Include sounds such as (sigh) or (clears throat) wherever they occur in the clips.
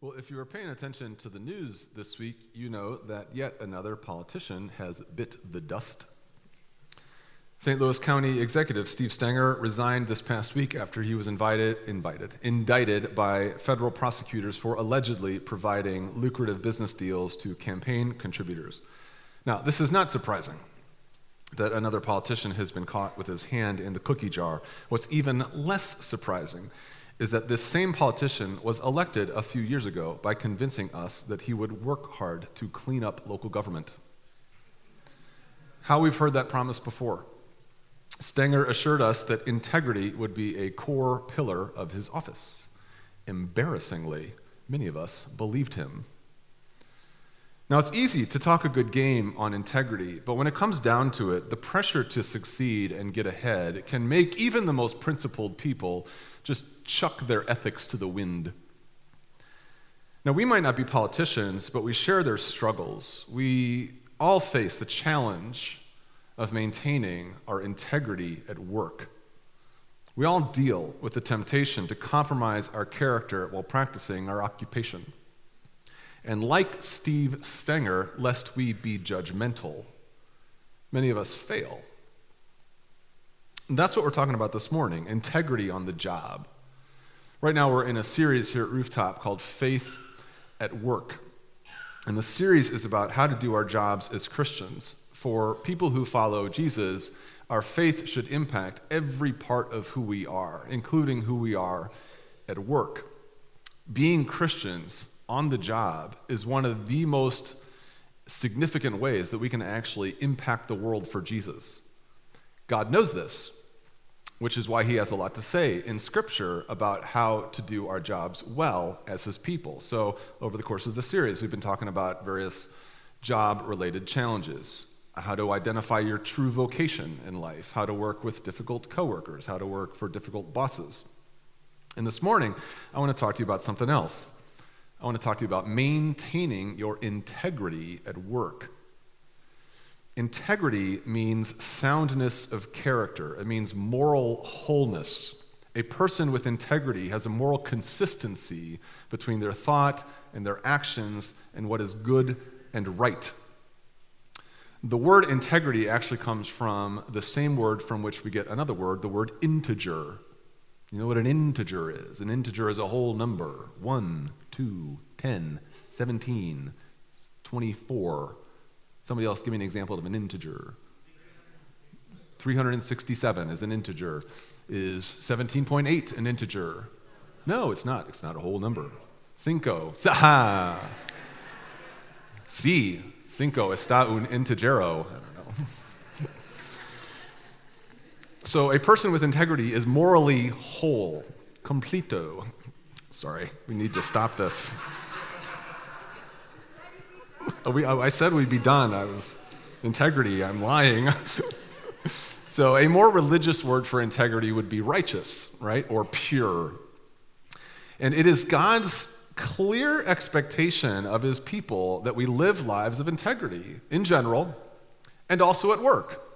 Well, if you were paying attention to the news this week, you know that yet another politician has bit the dust. St. Louis County Executive Steve Stenger resigned this past week after he was invited, invited, indicted by federal prosecutors for allegedly providing lucrative business deals to campaign contributors. Now, this is not surprising that another politician has been caught with his hand in the cookie jar. What's even less surprising is that this same politician was elected a few years ago by convincing us that he would work hard to clean up local government. How we've heard that promise before. Stenger assured us that integrity would be a core pillar of his office. Embarrassingly, many of us believed him. Now, it's easy to talk a good game on integrity, but when it comes down to it, the pressure to succeed and get ahead can make even the most principled people just chuck their ethics to the wind. Now, we might not be politicians, but we share their struggles. We all face the challenge of maintaining our integrity at work. We all deal with the temptation to compromise our character while practicing our occupation. And like Steve Stenger, lest we be judgmental, many of us fail. And that's what we're talking about this morning integrity on the job. Right now, we're in a series here at Rooftop called Faith at Work. And the series is about how to do our jobs as Christians. For people who follow Jesus, our faith should impact every part of who we are, including who we are at work. Being Christians on the job is one of the most significant ways that we can actually impact the world for Jesus. God knows this, which is why he has a lot to say in Scripture about how to do our jobs well as his people. So, over the course of the series, we've been talking about various job related challenges how to identify your true vocation in life, how to work with difficult coworkers, how to work for difficult bosses. And this morning, I want to talk to you about something else. I want to talk to you about maintaining your integrity at work. Integrity means soundness of character, it means moral wholeness. A person with integrity has a moral consistency between their thought and their actions and what is good and right. The word integrity actually comes from the same word from which we get another word, the word integer. You know what an integer is? An integer is a whole number 1, 2, 10, 17, 24. Somebody else give me an example of an integer. 367 is an integer. Is 17.8 an integer? No, it's not. It's not a whole number. Cinco. (laughs) Saha. Si. Cinco está un integero. I don't know. (laughs) So, a person with integrity is morally whole, completo. Sorry, we need to stop this. Uh, we, I said we'd be done. I was integrity, I'm lying. (laughs) so, a more religious word for integrity would be righteous, right? Or pure. And it is God's clear expectation of his people that we live lives of integrity in general and also at work.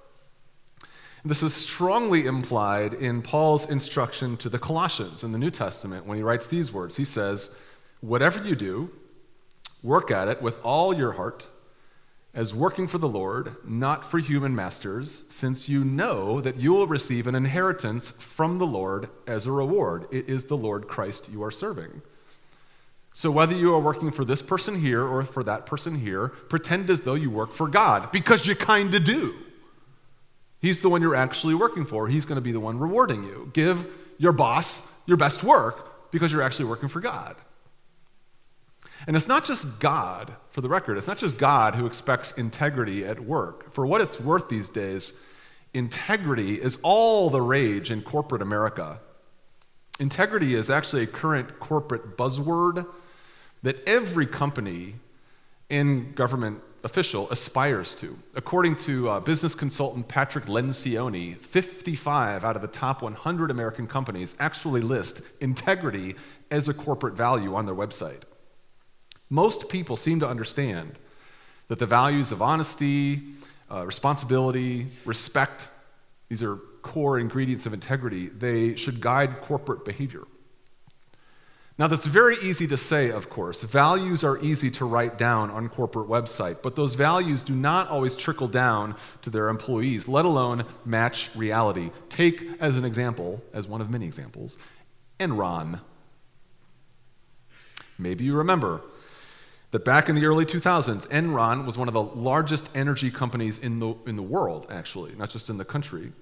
This is strongly implied in Paul's instruction to the Colossians in the New Testament when he writes these words. He says, Whatever you do, work at it with all your heart, as working for the Lord, not for human masters, since you know that you will receive an inheritance from the Lord as a reward. It is the Lord Christ you are serving. So, whether you are working for this person here or for that person here, pretend as though you work for God, because you kind of do. He's the one you're actually working for. He's going to be the one rewarding you. Give your boss your best work because you're actually working for God. And it's not just God, for the record, it's not just God who expects integrity at work. For what it's worth these days, integrity is all the rage in corporate America. Integrity is actually a current corporate buzzword that every company in government official aspires to. According to uh, business consultant Patrick Lencioni, 55 out of the top 100 American companies actually list integrity as a corporate value on their website. Most people seem to understand that the values of honesty, uh, responsibility, respect, these are core ingredients of integrity, they should guide corporate behavior. Now, that's very easy to say, of course. Values are easy to write down on corporate website, but those values do not always trickle down to their employees, let alone match reality. Take as an example, as one of many examples, Enron. Maybe you remember that back in the early 2000s, Enron was one of the largest energy companies in the, in the world, actually, not just in the country.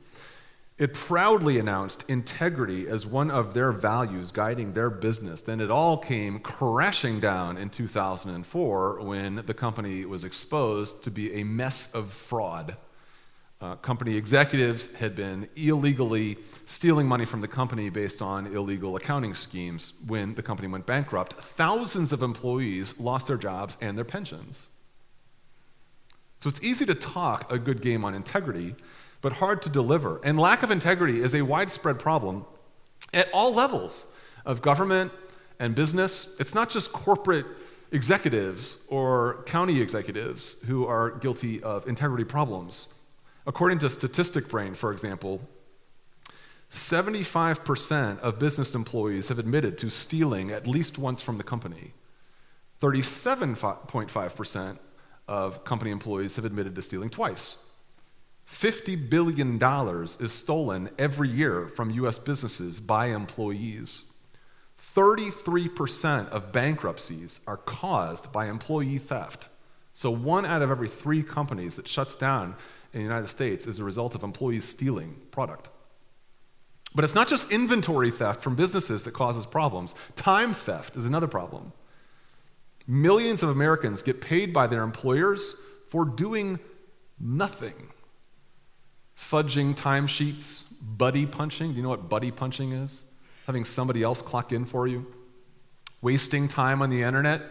It proudly announced integrity as one of their values guiding their business. Then it all came crashing down in 2004 when the company was exposed to be a mess of fraud. Uh, company executives had been illegally stealing money from the company based on illegal accounting schemes. When the company went bankrupt, thousands of employees lost their jobs and their pensions. So it's easy to talk a good game on integrity but hard to deliver. And lack of integrity is a widespread problem at all levels of government and business. It's not just corporate executives or county executives who are guilty of integrity problems. According to Statistic Brain, for example, 75% of business employees have admitted to stealing at least once from the company. 37.5% of company employees have admitted to stealing twice. $50 billion is stolen every year from US businesses by employees. 33% of bankruptcies are caused by employee theft. So, one out of every three companies that shuts down in the United States is a result of employees stealing product. But it's not just inventory theft from businesses that causes problems, time theft is another problem. Millions of Americans get paid by their employers for doing nothing fudging timesheets, buddy punching. Do you know what buddy punching is? Having somebody else clock in for you, wasting time on the internet,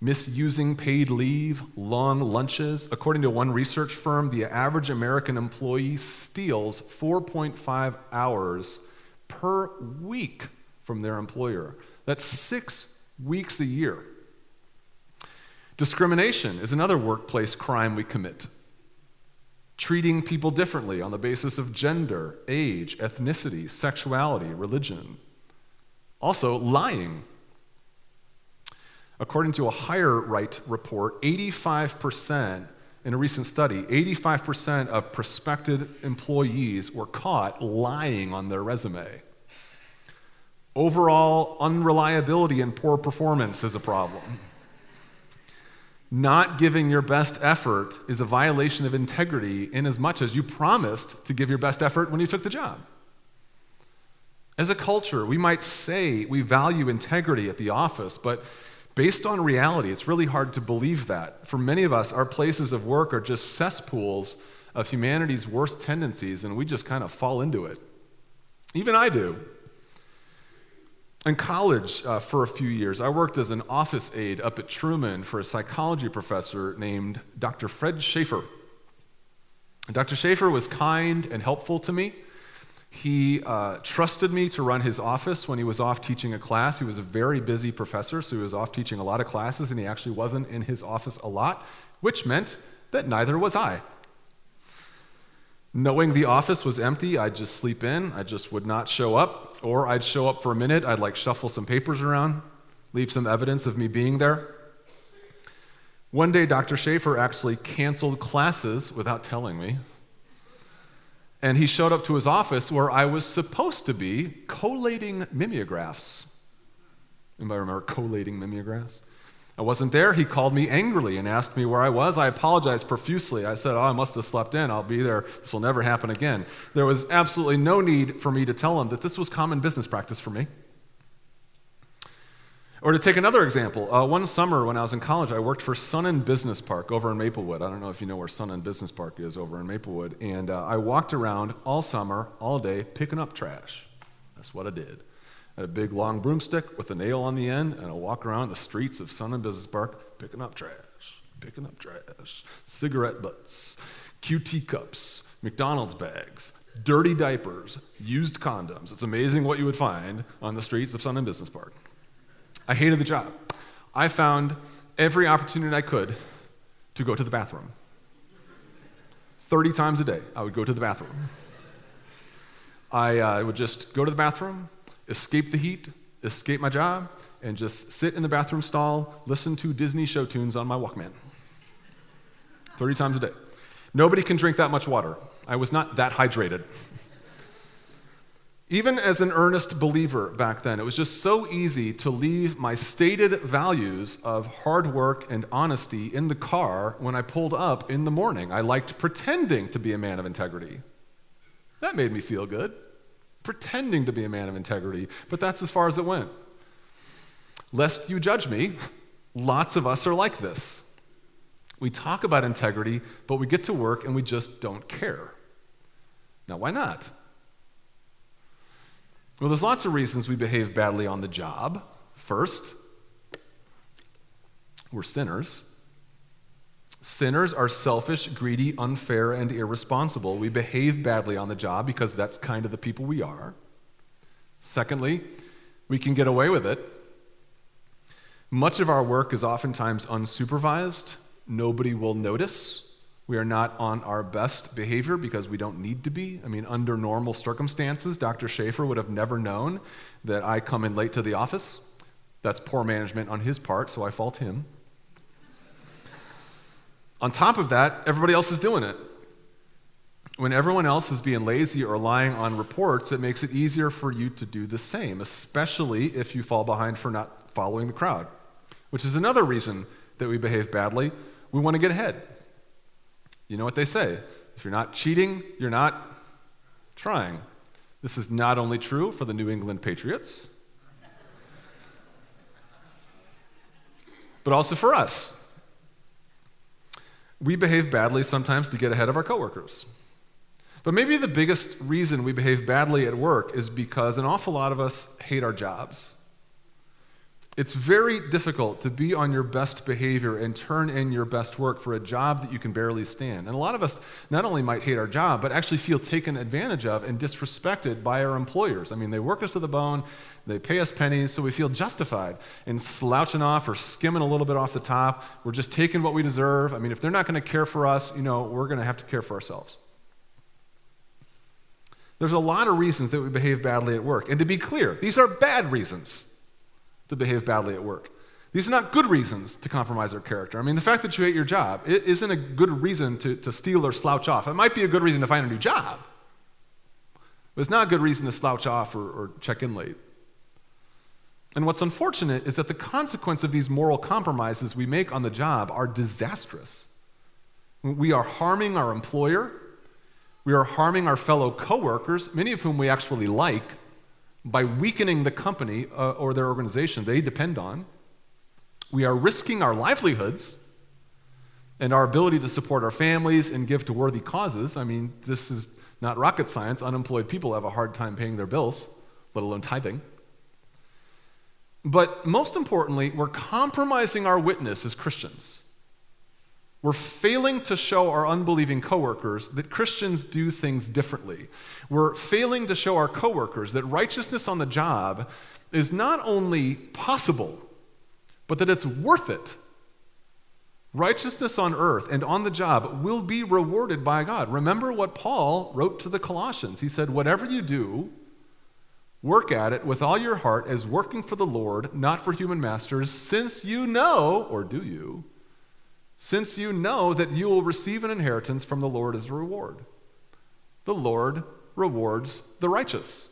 misusing paid leave, long lunches. According to one research firm, the average American employee steals 4.5 hours per week from their employer. That's six weeks a year. Discrimination is another workplace crime we commit treating people differently on the basis of gender, age, ethnicity, sexuality, religion. Also, lying. According to a HireRight report, 85%, in a recent study, 85% of prospective employees were caught lying on their resume. Overall unreliability and poor performance is a problem. Not giving your best effort is a violation of integrity in as much as you promised to give your best effort when you took the job. As a culture, we might say we value integrity at the office, but based on reality, it's really hard to believe that. For many of us, our places of work are just cesspools of humanity's worst tendencies, and we just kind of fall into it. Even I do. In college, uh, for a few years, I worked as an office aide up at Truman for a psychology professor named Dr. Fred Schaefer. Dr. Schaefer was kind and helpful to me. He uh, trusted me to run his office when he was off teaching a class. He was a very busy professor, so he was off teaching a lot of classes, and he actually wasn't in his office a lot, which meant that neither was I. Knowing the office was empty, I'd just sleep in. I just would not show up. Or I'd show up for a minute, I'd like shuffle some papers around, leave some evidence of me being there. One day, Dr. Schaefer actually canceled classes without telling me. And he showed up to his office where I was supposed to be collating mimeographs. Anybody remember collating mimeographs? I wasn't there. He called me angrily and asked me where I was. I apologized profusely. I said, Oh, I must have slept in. I'll be there. This will never happen again. There was absolutely no need for me to tell him that this was common business practice for me. Or to take another example, uh, one summer when I was in college, I worked for Sunnen Business Park over in Maplewood. I don't know if you know where Sunnen Business Park is over in Maplewood. And uh, I walked around all summer, all day, picking up trash. That's what I did a big long broomstick with a nail on the end, and I walk around the streets of Sunnen Business Park picking up trash, picking up trash, cigarette butts, QT cups, McDonald's bags, dirty diapers, used condoms. It's amazing what you would find on the streets of Sunnen Business Park. I hated the job. I found every opportunity I could to go to the bathroom. 30 times a day, I would go to the bathroom. I uh, would just go to the bathroom, escape the heat, escape my job, and just sit in the bathroom stall, listen to Disney show tunes on my Walkman. 30 times a day. Nobody can drink that much water. I was not that hydrated. Even as an earnest believer back then, it was just so easy to leave my stated values of hard work and honesty in the car when I pulled up in the morning. I liked pretending to be a man of integrity. That made me feel good. Pretending to be a man of integrity, but that's as far as it went. Lest you judge me, lots of us are like this. We talk about integrity, but we get to work and we just don't care. Now, why not? Well, there's lots of reasons we behave badly on the job. First, we're sinners. Sinners are selfish, greedy, unfair, and irresponsible. We behave badly on the job because that's kind of the people we are. Secondly, we can get away with it. Much of our work is oftentimes unsupervised. Nobody will notice. We are not on our best behavior because we don't need to be. I mean, under normal circumstances, Dr. Schaefer would have never known that I come in late to the office. That's poor management on his part, so I fault him. On top of that, everybody else is doing it. When everyone else is being lazy or relying on reports, it makes it easier for you to do the same, especially if you fall behind for not following the crowd, which is another reason that we behave badly. We want to get ahead. You know what they say if you're not cheating, you're not trying. This is not only true for the New England Patriots, but also for us. We behave badly sometimes to get ahead of our coworkers. But maybe the biggest reason we behave badly at work is because an awful lot of us hate our jobs. It's very difficult to be on your best behavior and turn in your best work for a job that you can barely stand. And a lot of us not only might hate our job, but actually feel taken advantage of and disrespected by our employers. I mean, they work us to the bone, they pay us pennies, so we feel justified in slouching off or skimming a little bit off the top. We're just taking what we deserve. I mean, if they're not going to care for us, you know, we're going to have to care for ourselves. There's a lot of reasons that we behave badly at work. And to be clear, these are bad reasons to behave badly at work. These are not good reasons to compromise our character. I mean, the fact that you hate your job it isn't a good reason to, to steal or slouch off. It might be a good reason to find a new job, but it's not a good reason to slouch off or, or check in late. And what's unfortunate is that the consequence of these moral compromises we make on the job are disastrous. We are harming our employer, we are harming our fellow coworkers, many of whom we actually like, by weakening the company uh, or their organization they depend on. We are risking our livelihoods and our ability to support our families and give to worthy causes. I mean, this is not rocket science. Unemployed people have a hard time paying their bills, let alone tithing. But most importantly, we're compromising our witness as Christians. We're failing to show our unbelieving coworkers that Christians do things differently. We're failing to show our coworkers that righteousness on the job is not only possible, but that it's worth it. Righteousness on earth and on the job will be rewarded by God. Remember what Paul wrote to the Colossians. He said, Whatever you do, work at it with all your heart as working for the Lord, not for human masters, since you know, or do you? Since you know that you will receive an inheritance from the Lord as a reward. The Lord rewards the righteous,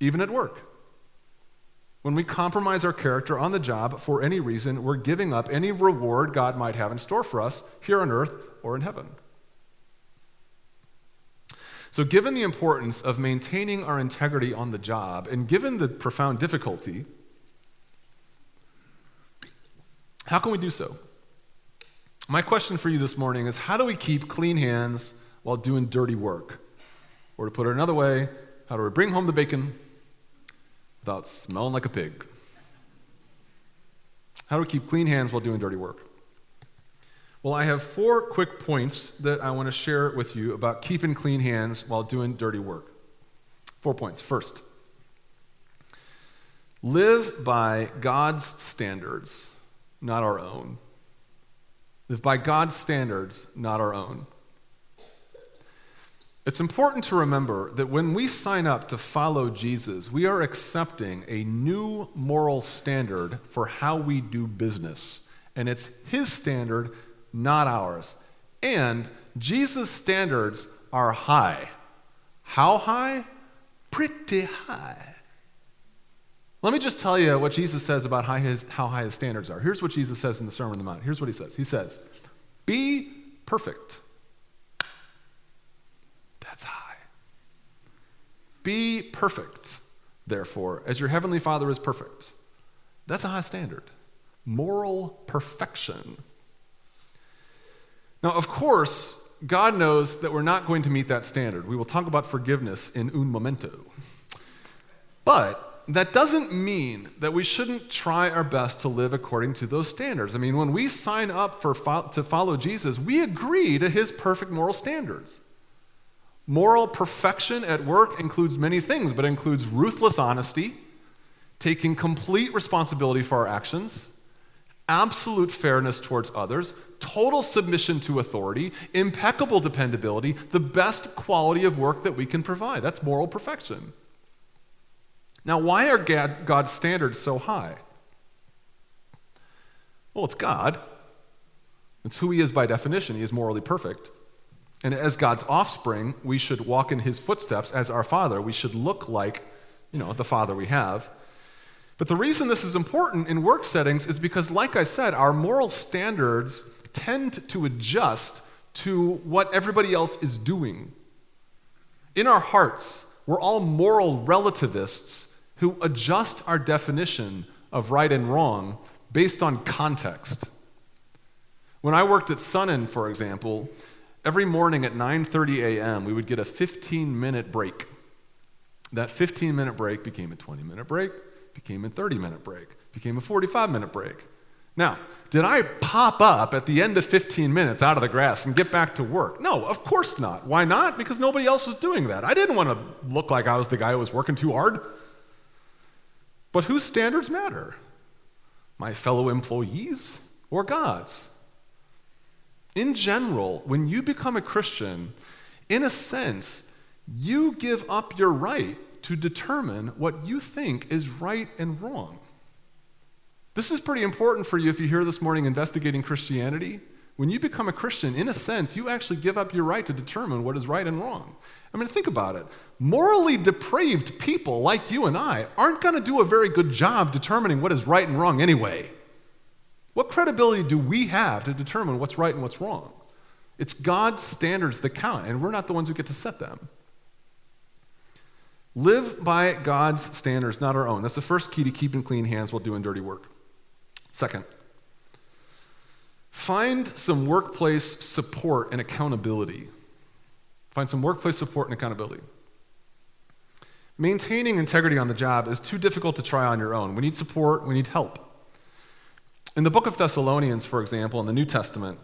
even at work. When we compromise our character on the job for any reason, we're giving up any reward God might have in store for us here on earth or in heaven. So, given the importance of maintaining our integrity on the job, and given the profound difficulty, how can we do so? My question for you this morning is how do we keep clean hands while doing dirty work? Or to put it another way, how do we bring home the bacon without smelling like a pig? How do we keep clean hands while doing dirty work? Well, I have four quick points that I want to share with you about keeping clean hands while doing dirty work. Four points. First, live by God's standards, not our own. Live by God's standards, not our own. It's important to remember that when we sign up to follow Jesus, we are accepting a new moral standard for how we do business. And it's his standard, not ours. And Jesus' standards are high. How high? Pretty high. Let me just tell you what Jesus says about how, his, how high his standards are. Here's what Jesus says in the Sermon on the Mount. Here's what he says He says, Be perfect that's high. Be perfect, therefore, as your heavenly Father is perfect. That's a high standard. Moral perfection. Now, of course, God knows that we're not going to meet that standard. We will talk about forgiveness in un momento. But that doesn't mean that we shouldn't try our best to live according to those standards. I mean, when we sign up for to follow Jesus, we agree to his perfect moral standards. Moral perfection at work includes many things, but includes ruthless honesty, taking complete responsibility for our actions, absolute fairness towards others, total submission to authority, impeccable dependability, the best quality of work that we can provide. That's moral perfection. Now, why are God's standards so high? Well, it's God. It's who He is by definition. He is morally perfect. And as God's offspring, we should walk in his footsteps as our father. We should look like, you know, the father we have. But the reason this is important in work settings is because, like I said, our moral standards tend to adjust to what everybody else is doing. In our hearts, we're all moral relativists who adjust our definition of right and wrong based on context. When I worked at Sunnen, for example, Every morning at 9:30 a.m., we would get a 15-minute break. That 15-minute break became a 20-minute break, became a 30-minute break, became a 45-minute break. Now, did I pop up at the end of 15 minutes out of the grass and get back to work? No, of course not. Why not? Because nobody else was doing that. I didn't want to look like I was the guy who was working too hard. But whose standards matter? My fellow employees or God's? in general, when you become a Christian, in a sense, you give up your right to determine what you think is right and wrong. This is pretty important for you if you're here this morning investigating Christianity. When you become a Christian, in a sense, you actually give up your right to determine what is right and wrong. I mean, think about it. Morally depraved people like you and I aren't going to do a very good job determining what is right and wrong anyway. What credibility do we have to determine what's right and what's wrong? It's God's standards that count, and we're not the ones who get to set them. Live by God's standards, not our own. That's the first key to keeping clean hands while doing dirty work. Second, find some workplace support and accountability. Find some workplace support and accountability. Maintaining integrity on the job is too difficult to try on your own. We need support, we need help. In the book of Thessalonians, for example, in the New Testament,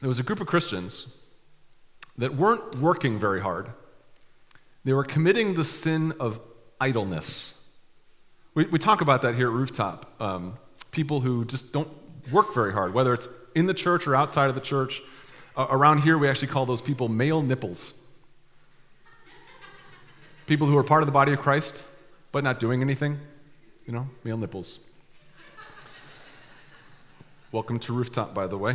there was a group of Christians that weren't working very hard. They were committing the sin of idleness. We, we talk about that here at Rooftop. Um, people who just don't work very hard, whether it's in the church or outside of the church. Uh, around here, we actually call those people male nipples. People who are part of the body of Christ, but not doing anything. You know, male nipples. Welcome to Rooftop, by the way.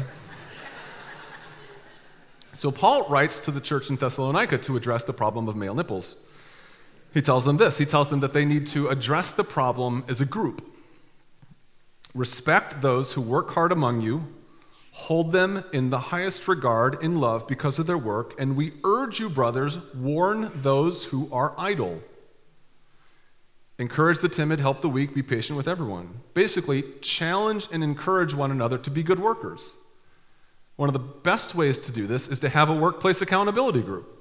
so, Paul writes to the church in Thessalonica to address the problem of male nipples. He tells them this he tells them that they need to address the problem as a group. Respect those who work hard among you, hold them in the highest regard in love because of their work, and we urge you, brothers, warn those who are idle. Encourage the timid, help the weak, be patient with everyone. Basically, challenge and encourage one another to be good workers. One of the best ways to do this is to have a workplace accountability group.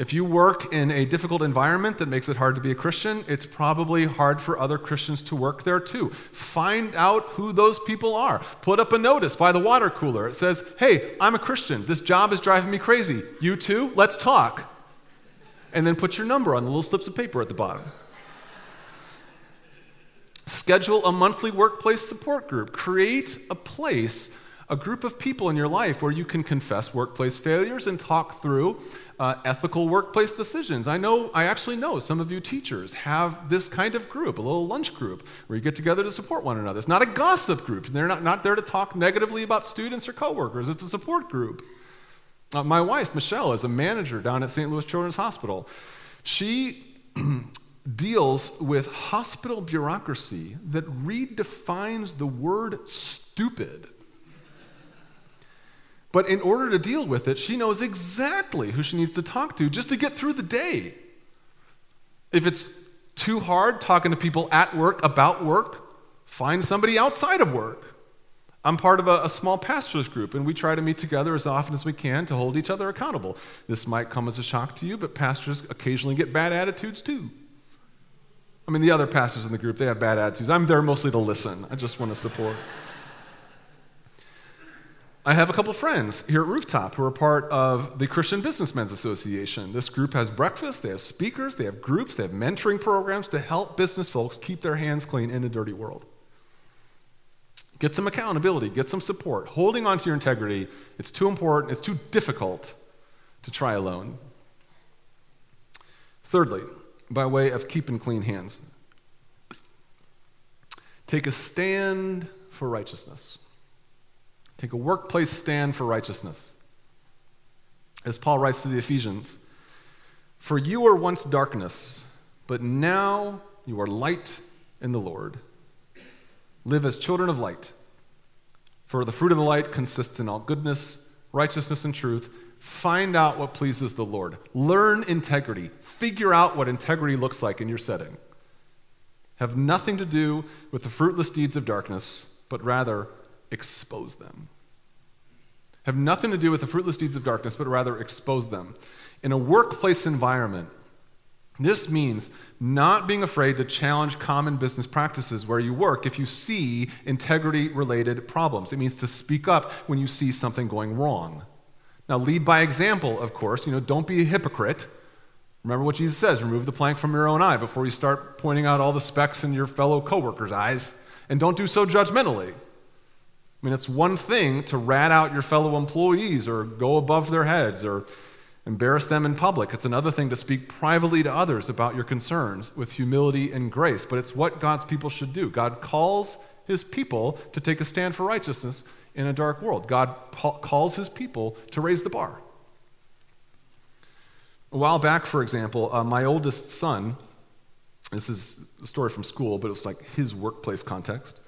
If you work in a difficult environment that makes it hard to be a Christian, it's probably hard for other Christians to work there too. Find out who those people are. Put up a notice by the water cooler. It says, Hey, I'm a Christian. This job is driving me crazy. You too? Let's talk. And then put your number on the little slips of paper at the bottom. Schedule a monthly workplace support group. Create a place a group of people in your life where you can confess workplace failures and talk through uh, ethical workplace decisions. I know, I actually know some of you teachers have this kind of group, a little lunch group, where you get together to support one another. It's not a gossip group. They're not, not there to talk negatively about students or coworkers. It's a support group. Uh, my wife, Michelle, is a manager down at St. Louis Children's Hospital. She (clears throat) deals with hospital bureaucracy that redefines the word stupid. But in order to deal with it, she knows exactly who she needs to talk to just to get through the day. If it's too hard talking to people at work about work, find somebody outside of work. I'm part of a, a, small pastors group, and we try to meet together as often as we can to hold each other accountable. This might come as a shock to you, but pastors occasionally get bad attitudes too. I mean, the other pastors in the group, they have bad attitudes. I'm there mostly to listen, I just want to support. I have a couple friends here at Rooftop who are part of the Christian Businessmen's Association. This group has breakfast, they have speakers, they have groups, they have mentoring programs to help business folks keep their hands clean in a dirty world. Get some accountability, get some support. Holding on to your integrity, it's too important, it's too difficult to try alone. Thirdly, by way of keeping clean hands, take a stand for righteousness. Take a workplace stand for righteousness. As Paul writes to the Ephesians, for you were once darkness, but now you are light in the Lord. Live as children of light. For the fruit of the light consists in all goodness, righteousness, and truth. Find out what pleases the Lord. Learn integrity. Figure out what integrity looks like in your setting. Have nothing to do with the fruitless deeds of darkness, but rather expose them. Have nothing to do with the fruitless deeds of darkness, but rather expose them. In a workplace environment, this means not being afraid to challenge common business practices where you work if you see integrity related problems. It means to speak up when you see something going wrong. Now, lead by example, of course. You know, don't be a hypocrite. Remember what Jesus says remove the plank from your own eye before you start pointing out all the specks in your fellow coworkers' eyes. And don't do so judgmentally. I mean, it's one thing to rat out your fellow employees or go above their heads or embarrass them in public. It's another thing to speak privately to others about your concerns with humility and grace, but it's what God's people should do. God calls his people to take a stand for righteousness in a dark world. God calls his people to raise the bar. A while back, for example, uh, my oldest son, this is a story from school, but it was like his workplace context.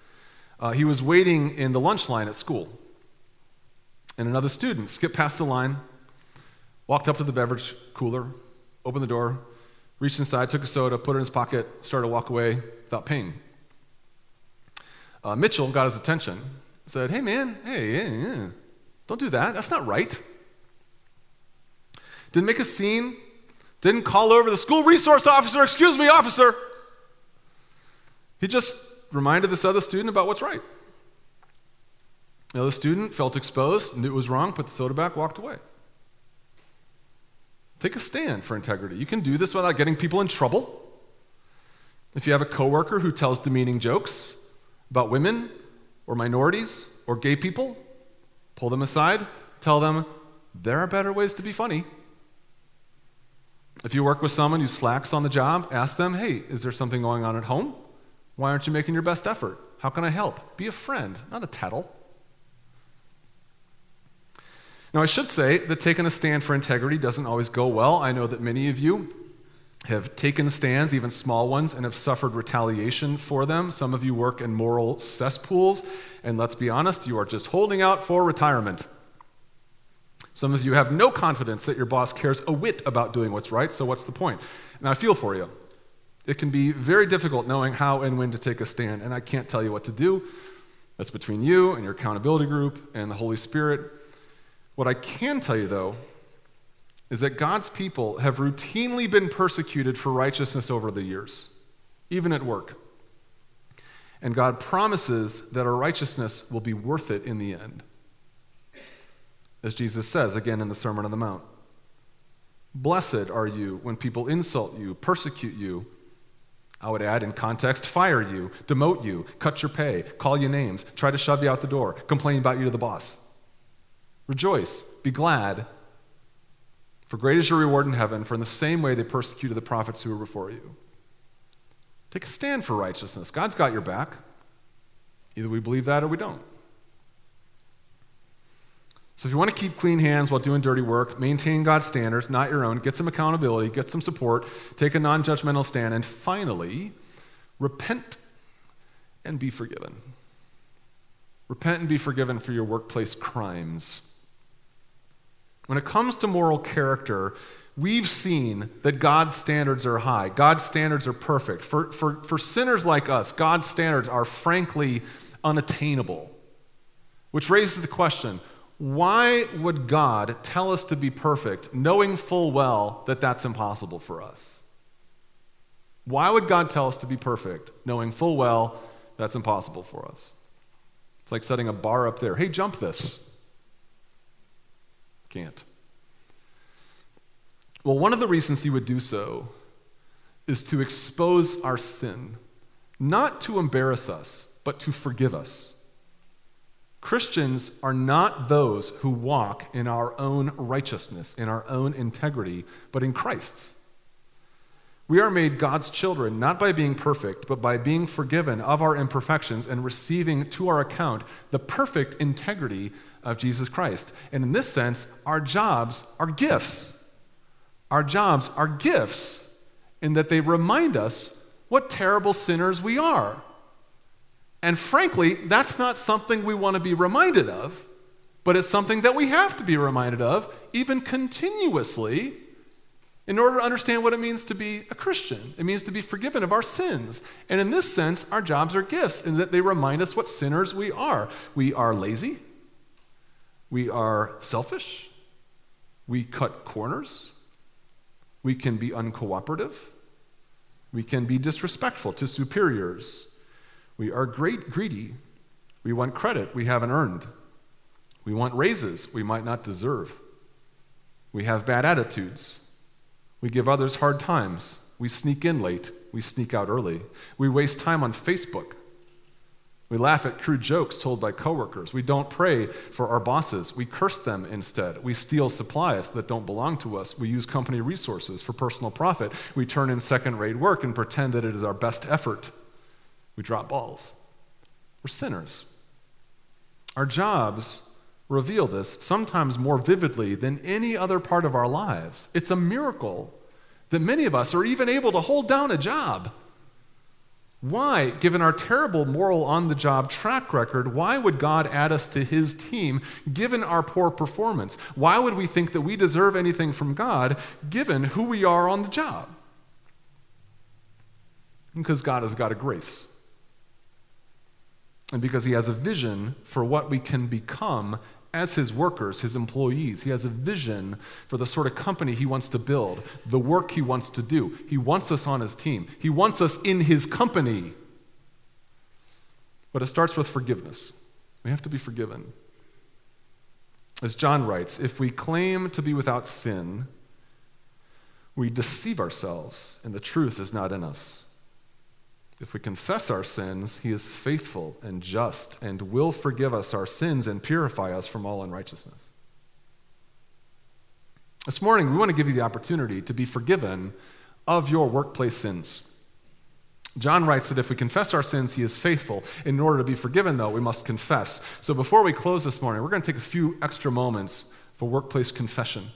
Uh, he was waiting in the lunch line at school, and another student skipped past the line walked up to the beverage cooler, opened the door, reached inside, took a soda, put it in his pocket, started to walk away without paying. Uh, Mitchell got his attention, said, Hey, man, hey, yeah, yeah. don't do that. That's not right. Didn't make a scene, didn't call over the school resource officer, excuse me, officer. He just reminded this other student about what's right. The other student felt exposed, knew it was wrong, put the soda back, walked away. Take a stand for integrity. You can do this without getting people in trouble. If you have a coworker who tells demeaning jokes about women or minorities or gay people, pull them aside, tell them there are better ways to be funny. If you work with someone who slacks on the job, ask them, hey, is there something going on at home? Why aren't you making your best effort? How can I help? Be a friend, not a tattle. Now, I should say that taking a stand for integrity doesn't always go well. I know that many of you have taken stands, even small ones, and have suffered retaliation for them. Some of you work in moral cesspools, and let's be honest, you are just holding out for retirement. Some of you have no confidence that your boss cares a whit about doing what's right, so what's the point? And I feel for you. It can be very difficult knowing how and when to take a stand, and I can't tell you what to do. That's between you and your accountability group and the Holy Spirit. What I can tell you, though, is that God's people have routinely been persecuted for righteousness over the years, even at work. And God promises that our righteousness will be worth it in the end. As Jesus says again in the Sermon on the Mount Blessed are you when people insult you, persecute you, I would add in context fire you, demote you, cut your pay, call you names, try to shove you out the door, complain about you to the boss. Rejoice, be glad, for great is your reward in heaven, for in the same way they persecuted the prophets who were before you. Take a stand for righteousness. God's got your back. Either we believe that or we don't. So if you want to keep clean hands while doing dirty work, maintain God's standards, not your own, get some accountability, get some support, take a non judgmental stand, and finally, repent and be forgiven. Repent and be forgiven for your workplace crimes. When it comes to moral character, we've seen that God's standards are high. God's standards are perfect. For, for, for sinners like us, God's standards are frankly unattainable. Which raises the question why would God tell us to be perfect, knowing full well that that's impossible for us? Why would God tell us to be perfect, knowing full well that's impossible for us? It's like setting a bar up there. Hey, jump this. Can't. Well, one of the reasons he would do so is to expose our sin, not to embarrass us, but to forgive us. Christians are not those who walk in our own righteousness, in our own integrity, but in Christ's. We are made God's children not by being perfect, but by being forgiven of our imperfections and receiving to our account the perfect integrity of Jesus Christ. And in this sense, our jobs are gifts. Our jobs are gifts in that they remind us what terrible sinners we are. And frankly, that's not something we want to be reminded of, but it's something that we have to be reminded of, even continuously, in order to understand what it means to be a Christian. It means to be forgiven of our sins. And in this sense, our jobs are gifts in that they remind us what sinners we are. We are lazy, we are selfish, we cut corners, we can be uncooperative, we can be disrespectful to superiors. We are great greedy. We want credit we haven't earned. We want raises we might not deserve. We have bad attitudes. We give others hard times. We sneak in late. We sneak out early. We waste time on Facebook. We laugh at crude jokes told by coworkers. We don't pray for our bosses. We curse them instead. We steal supplies that don't belong to us. We use company resources for personal profit. We turn in second rate work and pretend that it is our best effort. We drop balls. We're sinners. Our jobs reveal this sometimes more vividly than any other part of our lives. It's a miracle that many of us are even able to hold down a job. Why, given our terrible moral on the job track record, why would God add us to his team given our poor performance? Why would we think that we deserve anything from God given who we are on the job? Because God has got a grace and because he has a vision for what we can become as his workers, his employees. He has a vision for the sort of company he wants to build, the work he wants to do. He wants us on his team, he wants us in his company. But it starts with forgiveness. We have to be forgiven. As John writes, if we claim to be without sin, we deceive ourselves, and the truth is not in us. If we confess our sins, he is faithful and just and will forgive us our sins and purify us from all unrighteousness. This morning, we want to give you the opportunity to be forgiven of your workplace sins. John writes that if we confess our sins, he is faithful. In order to be forgiven, though, we must confess. So before we close this morning, we're going to take a few extra moments for workplace confession.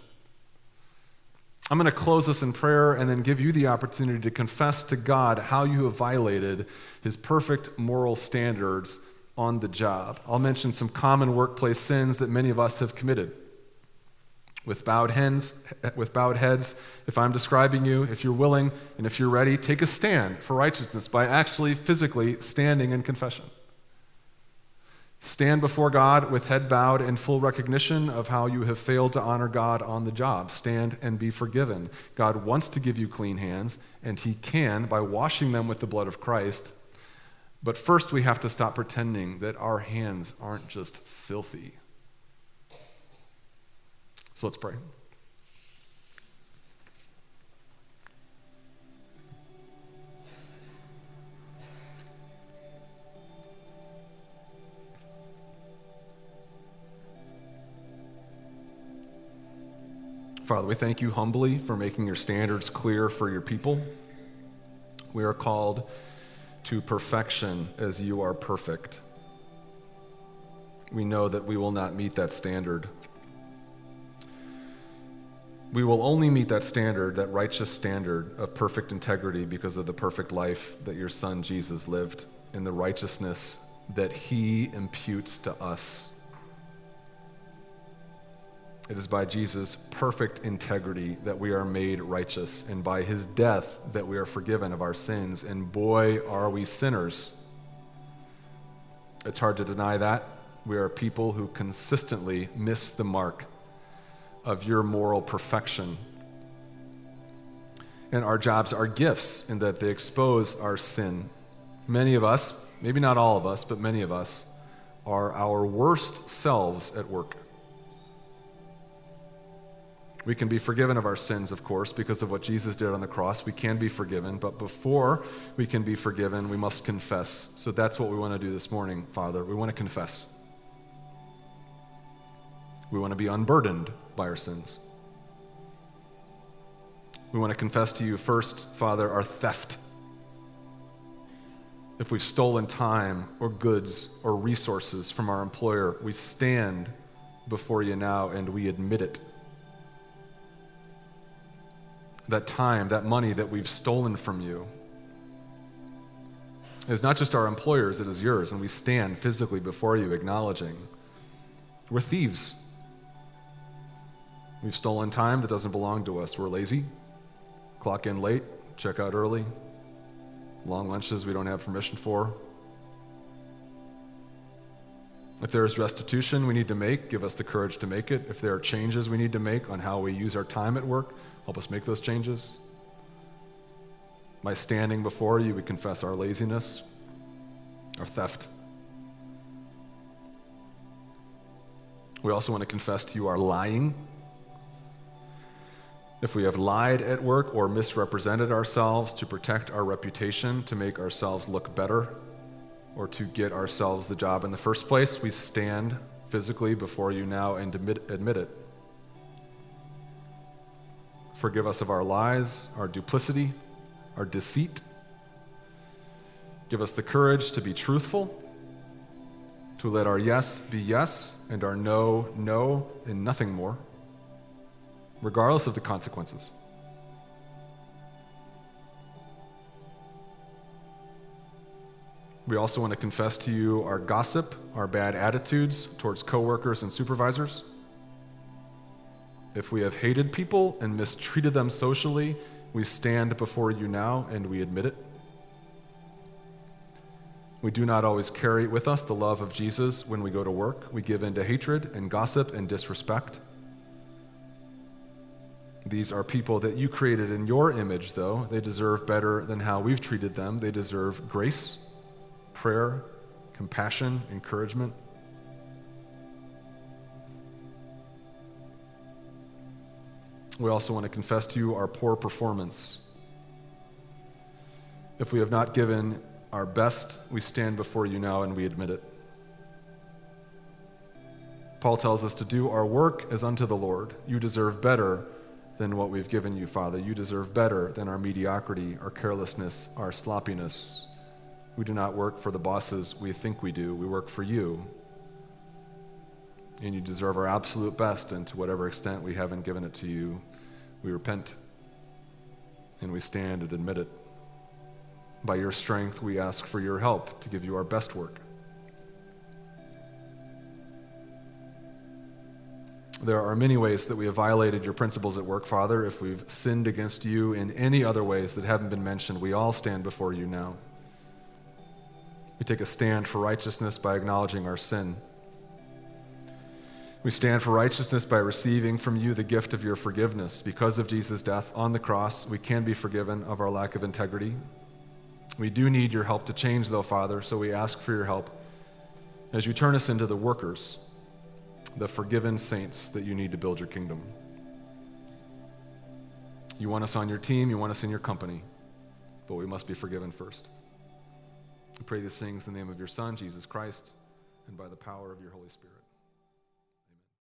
I'm going to close this in prayer and then give you the opportunity to confess to God how you have violated his perfect moral standards on the job. I'll mention some common workplace sins that many of us have committed. With bowed heads, with bowed heads, if I'm describing you, if you're willing and if you're ready, take a stand for righteousness by actually physically standing in confession. Stand before God with head bowed in full recognition of how you have failed to honor God on the job. Stand and be forgiven. God wants to give you clean hands, and He can by washing them with the blood of Christ. But first, we have to stop pretending that our hands aren't just filthy. So let's pray. Father, we thank you humbly for making your standards clear for your people. We are called to perfection as you are perfect. We know that we will not meet that standard. We will only meet that standard, that righteous standard of perfect integrity, because of the perfect life that your son Jesus lived and the righteousness that he imputes to us. It is by Jesus' perfect integrity that we are made righteous, and by his death that we are forgiven of our sins. And boy, are we sinners. It's hard to deny that. We are people who consistently miss the mark of your moral perfection. And our jobs are gifts in that they expose our sin. Many of us, maybe not all of us, but many of us, are our worst selves at work. We can be forgiven of our sins, of course, because of what Jesus did on the cross. We can be forgiven, but before we can be forgiven, we must confess. So that's what we want to do this morning, Father. We want to confess. We want to be unburdened by our sins. We want to confess to you first, Father, our theft. If we've stolen time or goods or resources from our employer, we stand before you now and we admit it that time, that money that we've stolen from you is not just our employers, it is yours. And we stand physically before you, acknowledging we're thieves. We've stolen time that doesn't belong to us. We're lazy, clock in late, check out early, long lunches we don't have permission for. If there is restitution we need to make, give us the courage to make it. If there are changes we need to make on how we use our time at work, Help us make those changes. By standing before you, we confess our laziness, our theft. We also want to confess to you our lying. If we have lied at work or misrepresented ourselves to protect our reputation, to make ourselves look better, or to get ourselves the job in the first place, we stand physically before you now and admit, admit it. Forgive us of our lies, our duplicity, our deceit. Give us the courage to be truthful, to let our yes be yes and our no, no, and nothing more, regardless of the consequences. We also want to confess to you our gossip, our bad attitudes towards coworkers and supervisors. If we have hated people and mistreated them socially, we stand before you now and we admit it. We do not always carry with us the love of Jesus when we go to work. We give in to hatred and gossip and disrespect. These are people that you created in your image, though. They deserve better than how we've treated them. They deserve grace, prayer, compassion, encouragement. We also want to confess to you our poor performance. If we have not given our best, we stand before you now and we admit it. Paul tells us to do our work as unto the Lord. You deserve better than what we've given you, Father. You deserve better than our mediocrity, our carelessness, our sloppiness. We do not work for the bosses we think we do, we work for you. And you deserve our absolute best, and to whatever extent we haven't given it to you, we repent and we stand and admit it. By your strength, we ask for your help to give you our best work. There are many ways that we have violated your principles at work, Father. If we've sinned against you in any other ways that haven't been mentioned, we all stand before you now. We take a stand for righteousness by acknowledging our sin. We stand for righteousness by receiving from you the gift of your forgiveness. Because of Jesus' death on the cross, we can be forgiven of our lack of integrity. We do need your help to change, though, Father, so we ask for your help as you turn us into the workers, the forgiven saints that you need to build your kingdom. You want us on your team, you want us in your company, but we must be forgiven first. We pray these things in the name of your Son, Jesus Christ, and by the power of your Holy Spirit.